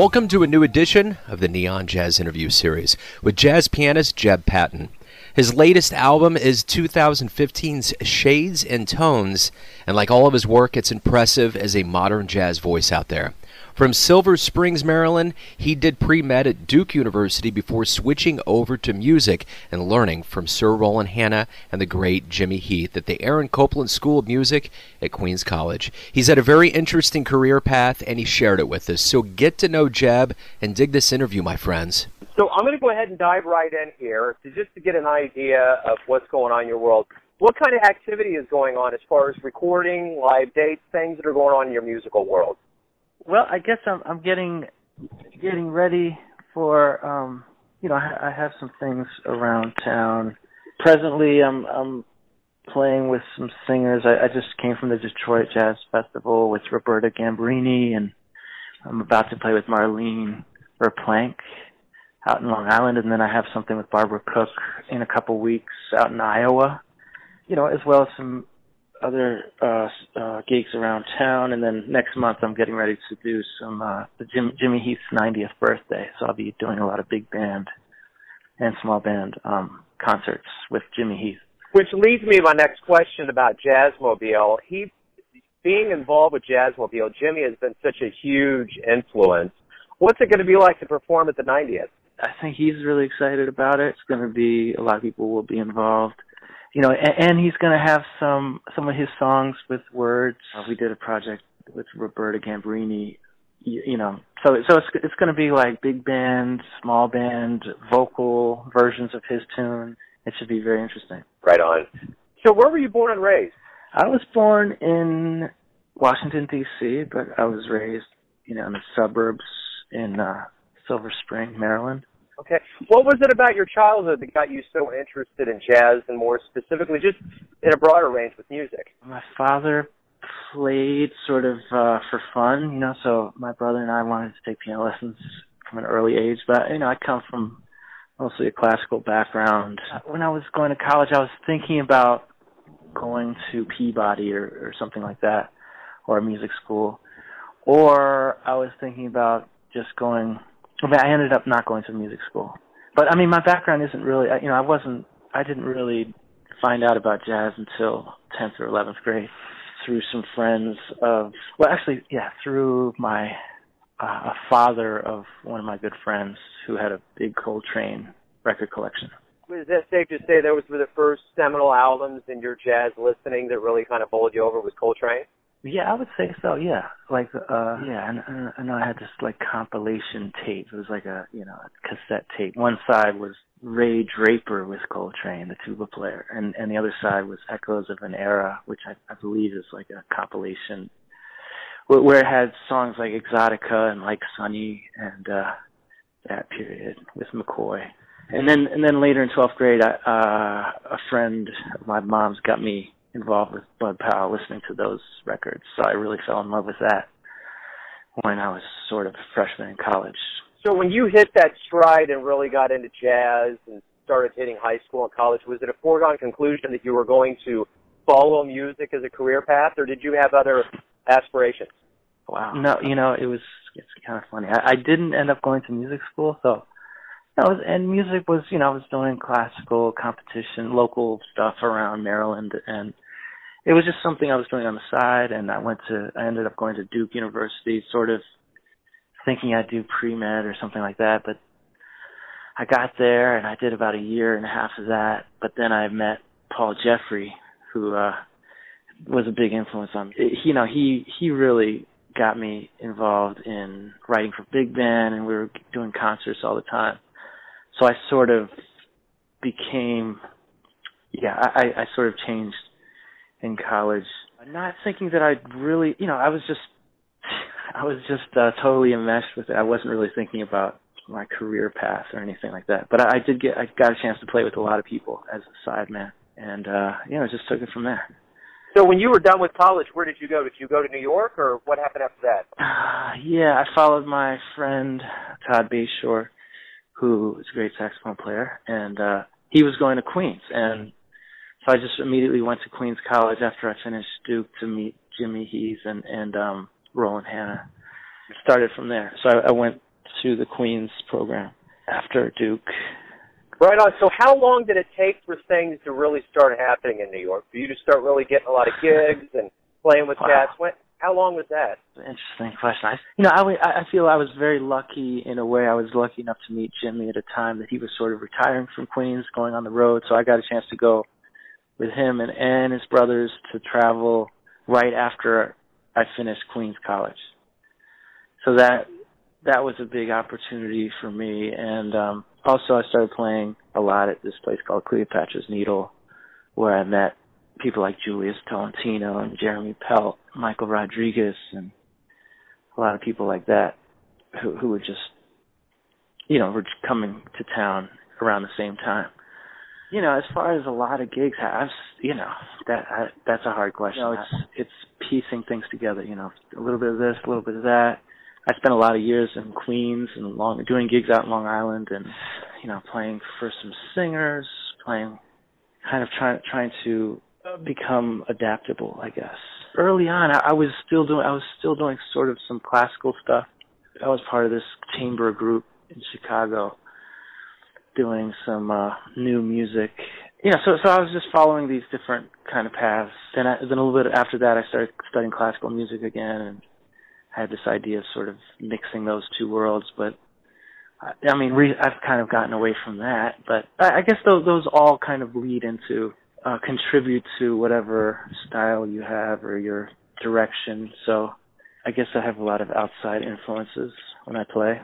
Welcome to a new edition of the Neon Jazz Interview Series with jazz pianist Jeb Patton. His latest album is 2015's Shades and Tones, and like all of his work, it's impressive as a modern jazz voice out there. From Silver Springs, Maryland, he did pre med at Duke University before switching over to music and learning from Sir Roland Hanna and the great Jimmy Heath at the Aaron Copland School of Music at Queens College. He's had a very interesting career path and he shared it with us. So get to know Jeb and dig this interview, my friends. So I'm going to go ahead and dive right in here to just to get an idea of what's going on in your world. What kind of activity is going on as far as recording, live dates, things that are going on in your musical world? Well, I guess I'm I'm getting getting ready for um you know I, I have some things around town. Presently, I'm I'm playing with some singers. I, I just came from the Detroit Jazz Festival with Roberta Gambarini, and I'm about to play with Marlene VerPlanck out in Long Island, and then I have something with Barbara Cook in a couple weeks out in Iowa. You know, as well as some other uh, uh, gigs around town, and then next month I'm getting ready to do some uh, the Jim, Jimmy Heath's 90th birthday, so I'll be doing a lot of big band and small band um, concerts with Jimmy Heath. Which leads me to my next question about Jazzmobile. He, being involved with Jazzmobile, Jimmy has been such a huge influence. What's it going to be like to perform at the 90th? I think he's really excited about it. It's going to be a lot of people will be involved you know, and, and he's going to have some some of his songs with words. Uh, we did a project with Roberta Gambarini, you, you know, so so it's it's going to be like big band, small band, vocal versions of his tune. It should be very interesting. Right on. So, where were you born and raised? I was born in Washington D.C., but I was raised, you know, in the suburbs in uh, Silver Spring, Maryland. Okay. What was it about your childhood that got you so interested in jazz and more specifically just in a broader range with music? My father played sort of uh for fun, you know, so my brother and I wanted to take piano lessons from an early age, but you know, I come from mostly a classical background. When I was going to college, I was thinking about going to Peabody or, or something like that, or a music school, or I was thinking about just going I mean, I ended up not going to music school. But I mean, my background isn't really, you know, I wasn't, I didn't really find out about jazz until 10th or 11th grade through some friends of, well, actually, yeah, through my, uh, a father of one of my good friends who had a big Coltrane record collection. Is that safe to say those were the first seminal albums in your jazz listening that really kind of bowled you over with Coltrane? Yeah, I would say so. Yeah, like uh yeah, and I know I had this like compilation tape. It was like a you know a cassette tape. One side was Ray Draper with Coltrane, the tuba player, and and the other side was Echoes of an Era, which I, I believe is like a compilation where, where it had songs like Exotica and like Sunny and uh that period with McCoy. And then and then later in 12th grade, I, uh a friend of my mom's got me involved with Bud Powell, listening to those records. So I really fell in love with that when I was sort of a freshman in college. So when you hit that stride and really got into jazz and started hitting high school and college, was it a foregone conclusion that you were going to follow music as a career path, or did you have other aspirations? Wow. No, you know, it was it's kind of funny. I, I didn't end up going to music school, so was, and music was, you know, I was doing classical competition, local stuff around Maryland, and it was just something I was doing on the side. And I went to, I ended up going to Duke University, sort of thinking I'd do pre med or something like that. But I got there and I did about a year and a half of that. But then I met Paul Jeffrey, who uh was a big influence on me. You know, he he really got me involved in writing for big band, and we were doing concerts all the time so I sort of became, yeah, I, I sort of changed in college. Not thinking that I'd really, you know, I was just, I was just uh, totally enmeshed with it. I wasn't really thinking about my career path or anything like that. But I, I did get, I got a chance to play with a lot of people as a sideman, and uh, you know, just took it from there. So when you were done with college, where did you go? Did you go to New York, or what happened after that? Uh, yeah, I followed my friend Todd Bashore who is a great saxophone player, and uh, he was going to Queens, and so I just immediately went to Queens College after I finished Duke to meet Jimmy Heath and and um, Roland Hanna, started from there. So I, I went to the Queens program after Duke. Right on. So how long did it take for things to really start happening in New York? For you to start really getting a lot of gigs and playing with Wow. cats? When, how long was that? Interesting question. I, you know, I, I feel I was very lucky in a way. I was lucky enough to meet Jimmy at a time that he was sort of retiring from Queens, going on the road. So I got a chance to go with him and, and his brothers to travel right after I finished Queens College. So that that was a big opportunity for me. And um, also, I started playing a lot at this place called Cleopatra's Needle, where I met people like Julius Tolentino and Jeremy Pelt, Michael Rodriguez, and a lot of people like that who who were just, you know, were just coming to town around the same time. You know, as far as a lot of gigs, I've, you know, that I, that's a hard question. You know, it's it's piecing things together. You know, a little bit of this, a little bit of that. I spent a lot of years in Queens and long doing gigs out in Long Island, and you know, playing for some singers, playing, kind of trying trying to become adaptable, I guess. Early on, I, I was still doing I was still doing sort of some classical stuff. I was part of this chamber group in Chicago, doing some uh, new music. Yeah, so so I was just following these different kind of paths. Then I, then a little bit after that, I started studying classical music again, and I had this idea of sort of mixing those two worlds. But I, I mean, re- I've kind of gotten away from that. But I, I guess those those all kind of lead into uh, contribute to whatever style you have or your direction. So I guess I have a lot of outside influences when I play.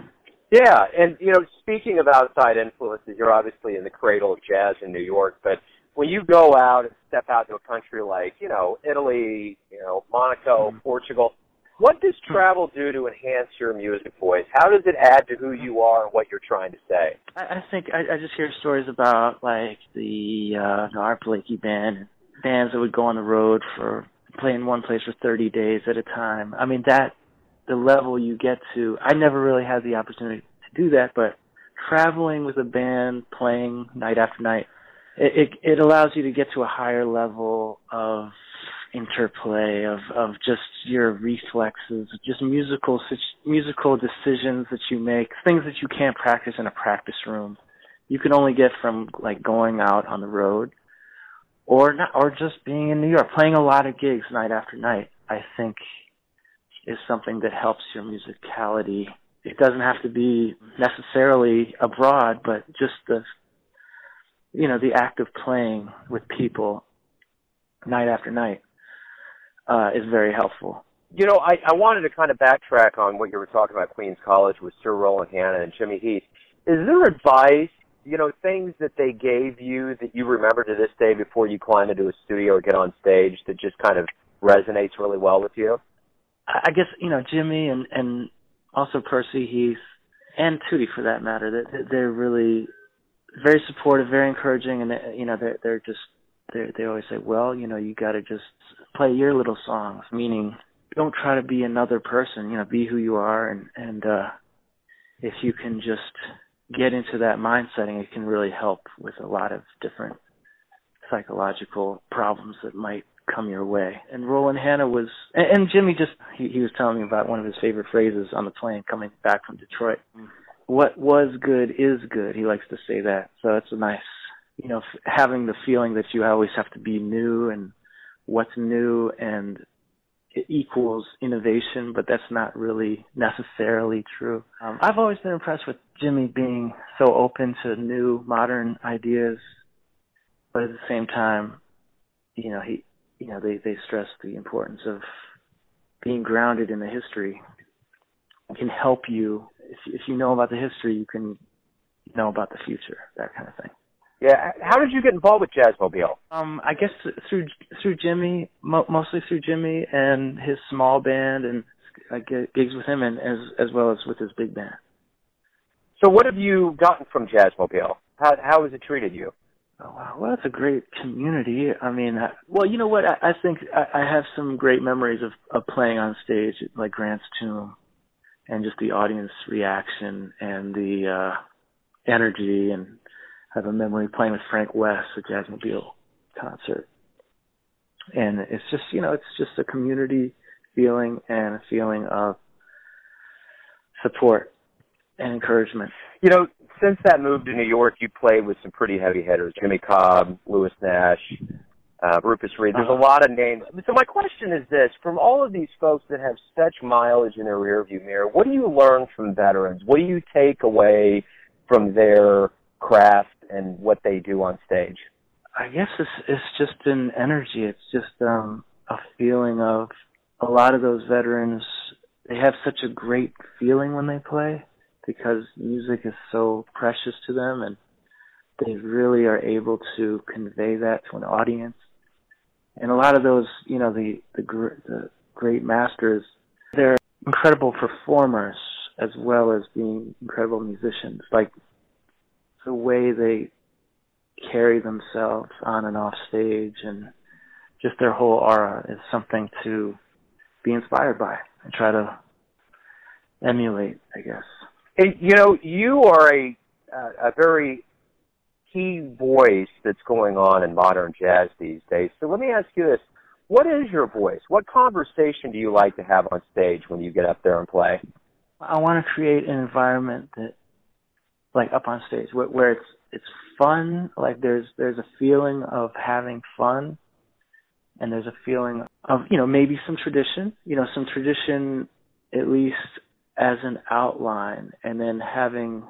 Yeah, and you know, speaking of outside influences, you're obviously in the cradle of jazz in New York, but when you go out and step out to a country like, you know, Italy, you know, Monaco, Mhm. Portugal, what does travel do to enhance your music voice? How does it add to who you are and what you're trying to say? I, I think I, I just hear stories about like the uh the Art Blakey band, bands that would go on the road for play in one place for 30 days at a time. I mean that the level you get to. I never really had the opportunity to do that, but traveling with a band, playing night after night, it it, it allows you to get to a higher level of interplay of of just your reflexes, just musical musical decisions that you make, things that you can't practice in a practice room. You can only get from like going out on the road or not or just being in New York, playing a lot of gigs night after night. I think is something that helps your musicality. It doesn't have to be necessarily abroad, but just the you know, the act of playing with people night after night uh, is very helpful. You know, I, I wanted to kind of backtrack on what you were talking about Queens College with Sir Roland Hanna and Jimmy Heath. Is there advice, you know, things that they gave you that you remember to this day before you climb into a studio or get on stage that just kind of resonates really well with you? I I guess you know Jimmy and and also Percy Heath and Tootie for that matter. That they're really very supportive, very encouraging, and they, you know they're they're just they they always say, well, you know, you got to just play your little songs, meaning don't try to be another person. You know, be who you are, and and uh if you can just get into that mind setting, it can really help with a lot of different psychological problems that might come your way. And Roland Hanna was, and, and Jimmy just, he, he was telling me about one of his favorite phrases on the plane coming back from Detroit. What was good is good. He likes to say that. So it's a nice, you know, f- having the feeling that you always have to be new and what's new and it equals innovation, but that's not really necessarily true. Um, I've always been impressed with Jimmy being so open to new, modern ideas, but at the same time, you know, he, you know, they they stress the importance of being grounded in the history. It can help you if if you know about the history, you can know about the future, that kind of thing. Yeah. How did you get involved with Jazzmobile? Um, I guess through through Jimmy, mo- mostly through Jimmy and his small band, and I get gigs with him, and as as well as with his big band. So what have you gotten from Jazzmobile? How how has it treated you? Oh wow, well that's a great community. I mean, I, well you know what? I, I think I, I have some great memories of of playing on stage at like Grant's Tomb, and just the audience reaction and the uh energy, and I have a memory playing with Frank Wess at Jazzmobile concert, and it's just you know it's just a community feeling and a feeling of support and encouragement. You know, since that move to New York, you played with some pretty heavy hitters: Jimmy Cobb, Lewis Nash, uh, Rufus Reid. There's uh-huh. a lot of names. So my question is this: From all of these folks that have such mileage in their rearview mirror, what do you learn from veterans? What do you take away from their craft and what they do on stage? I guess it's it's just an energy. It's just um a feeling of a lot of those veterans. They have such a great feeling when they play because music is so precious to them, and they really are able to convey that to an audience. And a lot of those, you know, the the, gr- the great masters, they're incredible performers as well as being incredible musicians. Like the way they carry themselves on and off stage and just their whole aura is something to be inspired by and try to emulate, I guess. And, you know, you are a uh, a very key voice that's going on in modern jazz these days. So let me ask you this: What is your voice? What conversation do you like to have on stage when you get up there and play? I want to create an environment that, like up on stage, where, where it's it's fun. Like there's there's a feeling of having fun, and there's a feeling of you know maybe some tradition. You know, some tradition at least as an outline, and then having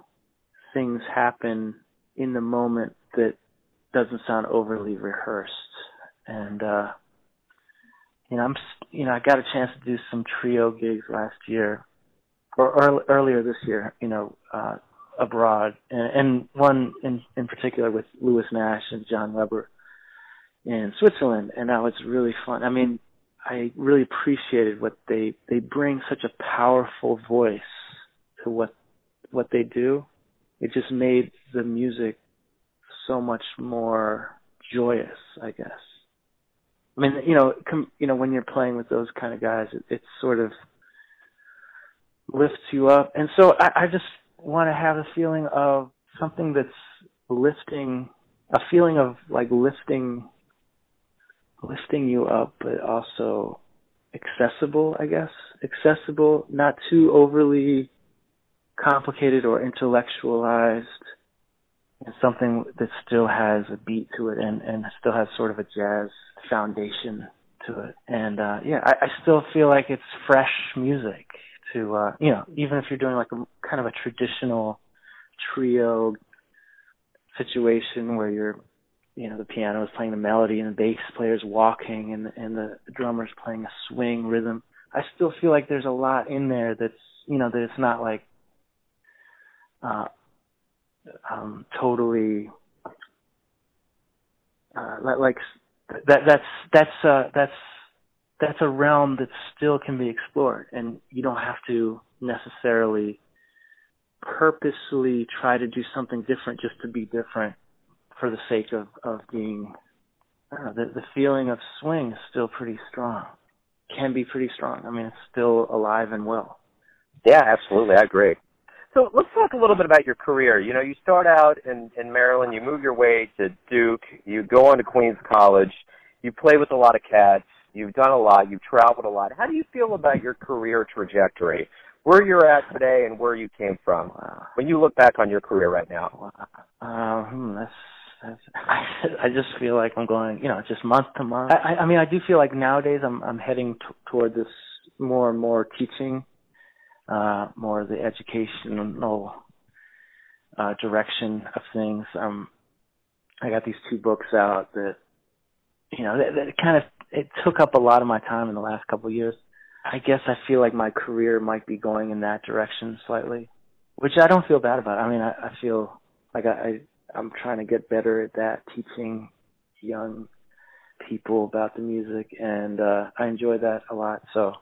things happen in the moment that doesn't sound overly rehearsed. And uh you know, I'm you know I got a chance to do some trio gigs last year or earlier this year. You know. uh abroad, and, and one in in particular with Lewis Nash and John Webber in Switzerland, and that was really fun. I mean, I really appreciated what they they bring such a powerful voice to what what they do. It just made the music so much more joyous, I guess. I mean, you know, com, you know, when you're playing with those kind of guys, it, it sort of lifts you up, and so I, I just want to have a feeling of something that's lifting, a feeling of like lifting, lifting you up, but also accessible, I guess. Accessible, not too overly complicated or intellectualized, and something that still has a beat to it and, and still has sort of a jazz foundation to it. And uh yeah, I, I still feel like it's fresh music to uh you know even if you're doing like a kind of a traditional trio situation where you're you know the piano is playing the melody and the bass player's walking and and the drummer's playing a swing rhythm i still feel like there's a lot in there that's you know that it's not like uh um totally uh like that that's that's uh that's that's a realm that still can be explored and you don't have to necessarily purposely try to do something different just to be different for the sake of of being I don't know, the the feeling of swing is still pretty strong. Can be pretty strong. I mean it's still alive and well. Yeah, absolutely. I agree. So let's talk a little bit about your career. You know, you start out in, in Maryland, you move your way to Duke, you go on to Queens College, you play with a lot of cats, You've done a lot. You've traveled a lot. How do you feel about your career trajectory? Where you're at today and where you came from? When you look back on your career right now. Uh, hmm, that's that's. I, I just feel like I'm going, you know, just month to month. I, I mean, I do feel like nowadays I'm I'm heading t- toward this more and more teaching, uh, more the educational uh, direction of things. Um, I got these two books out that, you know, that, that kind of it took up a lot of my time in the last couple of years. I guess I feel like my career might be going in that direction slightly, which I don't feel bad about. I mean, I, I feel like I, I I'm trying to get better at that, teaching young people about the music, and uh, I enjoy that a lot. So,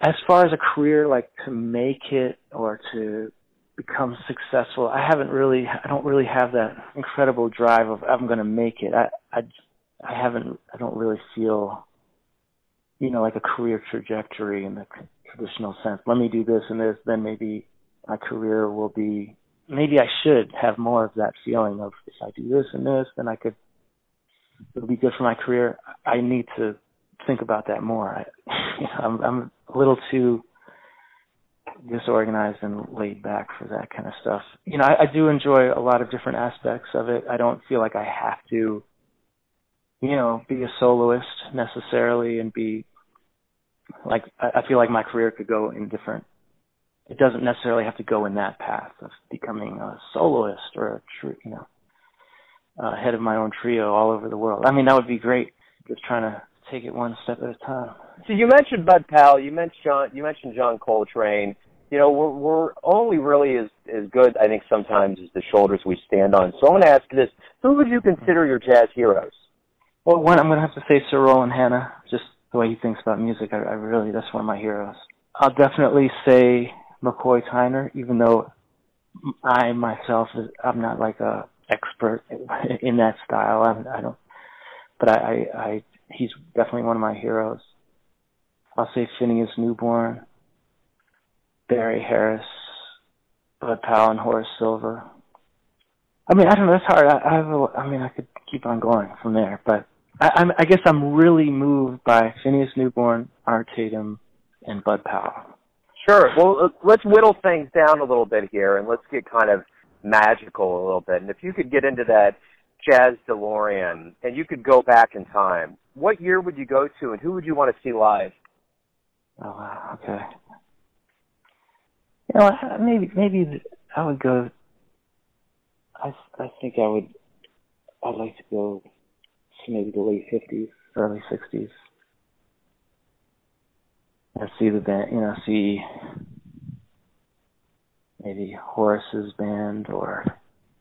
as far as a career, like to make it or to become successful, I haven't really, I don't really have that incredible drive of I'm going to make it. I, I, I haven't, I don't really feel you know, like a career trajectory in the traditional sense. Let me do this and this, then maybe my career will be. Maybe I should have more of that feeling of if I do this and this, then I could. It'll be good for my career. I need to think about that more. I, you know, I'm, I'm a little too disorganized and laid back for that kind of stuff. You know, I, I do enjoy a lot of different aspects of it. I don't feel like I have to, you know, be a soloist necessarily and be like I, feel like my career could go in different. It doesn't necessarily have to go in that path of becoming a soloist or a true, you know, uh, head of my own trio all over the world. I mean, that would be great. Just trying to take it one step at a time. So you mentioned Bud Powell. You mentioned John. You mentioned John Coltrane. You know, we're we're only really as as good, I think, sometimes as the shoulders we stand on. So I'm going to ask you this: Who would you consider your jazz heroes? Well, one I'm going to have to say Sir Roland Hanna. Just the way he thinks about music, I, I really that's one of my heroes. I'll definitely say McCoy Tyner, even though I myself I'm not like a expert in that style. I'm, I don't, but I, I, I he's definitely one of my heroes. I'll say Phineas Newborn, Barry Harris, Bud Powell, and Horace Silver. I mean, I don't know. That's hard. I, I have. A, I mean, I could keep on going from there, but I, I'm. I guess I'm really moved by Phineas Newborn, Art Tatum, and Bud Powell. Sure. Well, uh, let's whittle things down a little bit here, and let's get kind of magical a little bit. And if you could get into that jazz DeLorean and you could go back in time, what year would you go to, and who would you want to see live? Oh wow. Okay. You know, maybe maybe I would go. I I think I would. I'd like to go maybe the late fifties, early sixties, I see the band. You know, see maybe Horace's band or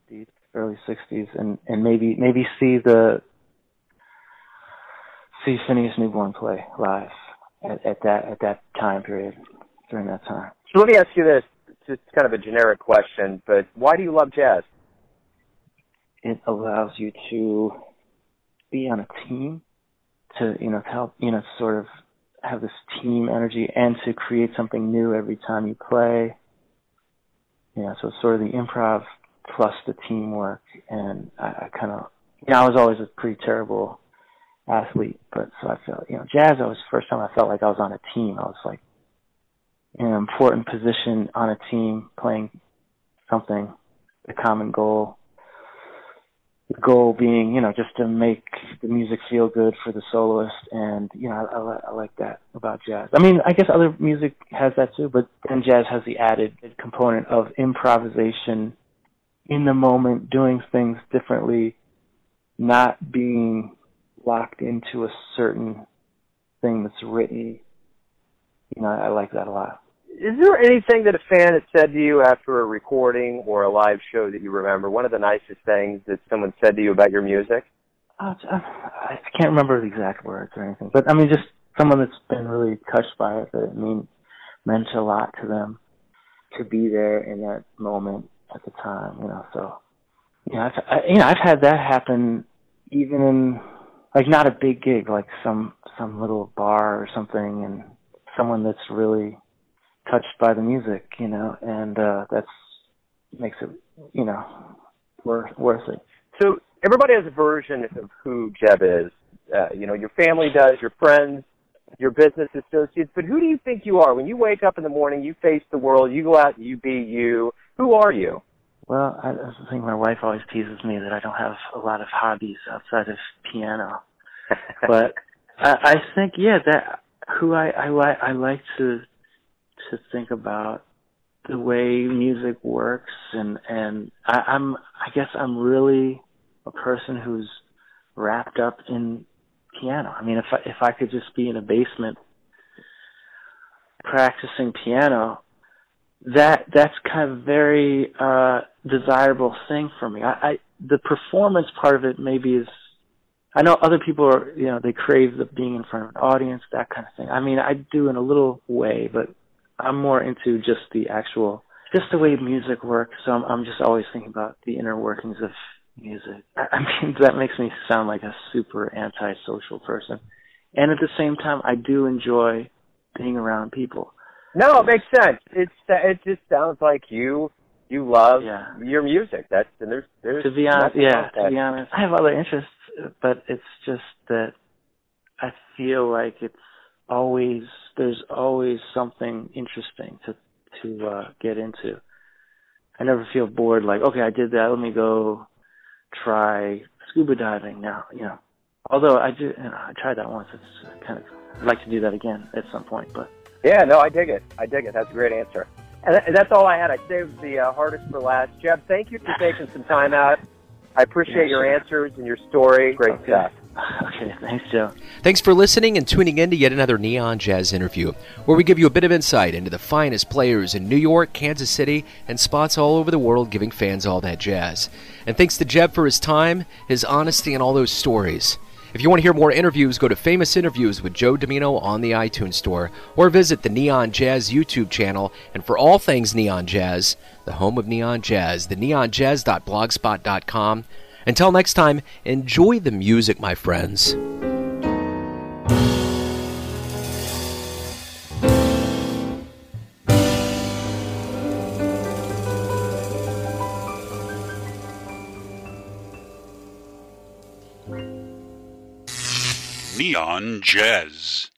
the early '60s, and and maybe maybe see the see Phineas Newborn play live at, at that at that time period during that time. So let me ask you this: it's kind of a generic question, but why do you love jazz? It allows you to be on a team, to you know to help you know sort of have this team energy, and to create something new every time you play yeah, so it's sort of the improv plus the teamwork, and I, I kind of, you know, I was always a pretty terrible athlete, but so I felt, you know, jazz. I was the first time I felt like I was on a team. I was like in an important position on a team, playing something, the common goal, the goal being, you know, just to make the music feel good for the soloist, and you know, I, I, I like that about jazz. I mean, I guess other music has that too, but then jazz has the added component of improvisation in the moment, doing things differently, not being locked into a certain thing that's written. You know, I like that a lot is there anything that a fan has said to you after a recording or a live show that you remember? One of the nicest things that someone said to you about your music? Uh, I can't remember the exact words or anything, but I mean, just someone that's been really touched by it. That it mean meant a lot to them to be there in that moment at the time. You know, so you know, I've, I, you know, I've had that happen even in like not a big gig, like some some little bar or something, and someone that's really touched by the music, you know, and uh that's makes it, you know, worth worth it. So everybody has a version of who Jeb is. Uh, you know, your family does, your friends, your business associates. But who do you think you are when you wake up in the morning? You face the world. You go out you be you. Who are you? Well, I, I think my wife always teases me that I don't have a lot of hobbies outside of piano. but I, I think, yeah, that who I I like I like to to think about the way music works and and I, I'm I guess I'm really a person who's wrapped up in piano. I mean if I if I could just be in a basement practicing piano, that that's kind of very uh desirable thing for me. I, I the performance part of it maybe is I know other people are you know, they crave the being in front of an audience, that kind of thing. I mean I do in a little way, but I'm more into just the actual, just the way music works. So I'm, I'm just always thinking about the inner workings of music. I, I mean, that makes me sound like a super antisocial person. And at the same time, I do enjoy being around people. No, it makes sense. It's it just sounds like you you love yeah. your music. That's and there's there's to be honest, yeah. To be honest, I have other interests, but it's just that I feel like it's always there's always something interesting to to uh get into. I never feel bored like, okay, I did that, let me go try scuba diving now, you know. Although I do you know, I tried that once. It's kind of I'd like to do that again at some point, but Yeah, no, I dig it. I dig it. That's a great answer. And, th- and that's all I had. I saved the uh, hardest for last. Jeb, thank you for taking some time out. I appreciate Yeah, your answers and your story. Great Okay. stuff. okay, thanks, Joe. Thanks for listening and tuning in to yet another Neon Jazz interview, where we give you a bit of insight into the finest players in New York, Kansas City, and spots all over the world, giving fans all that jazz. And thanks to Jeb for his time, his honesty, and all those stories. If you want to hear more interviews, go to Famous Interviews with Joe Dimino on the iTunes Store, or visit the Neon Jazz YouTube channel. And for all things Neon Jazz, the home of Neon Jazz, the neonjazz.blogspot.com. Until next time, enjoy the music, my friends. Neon Jazz.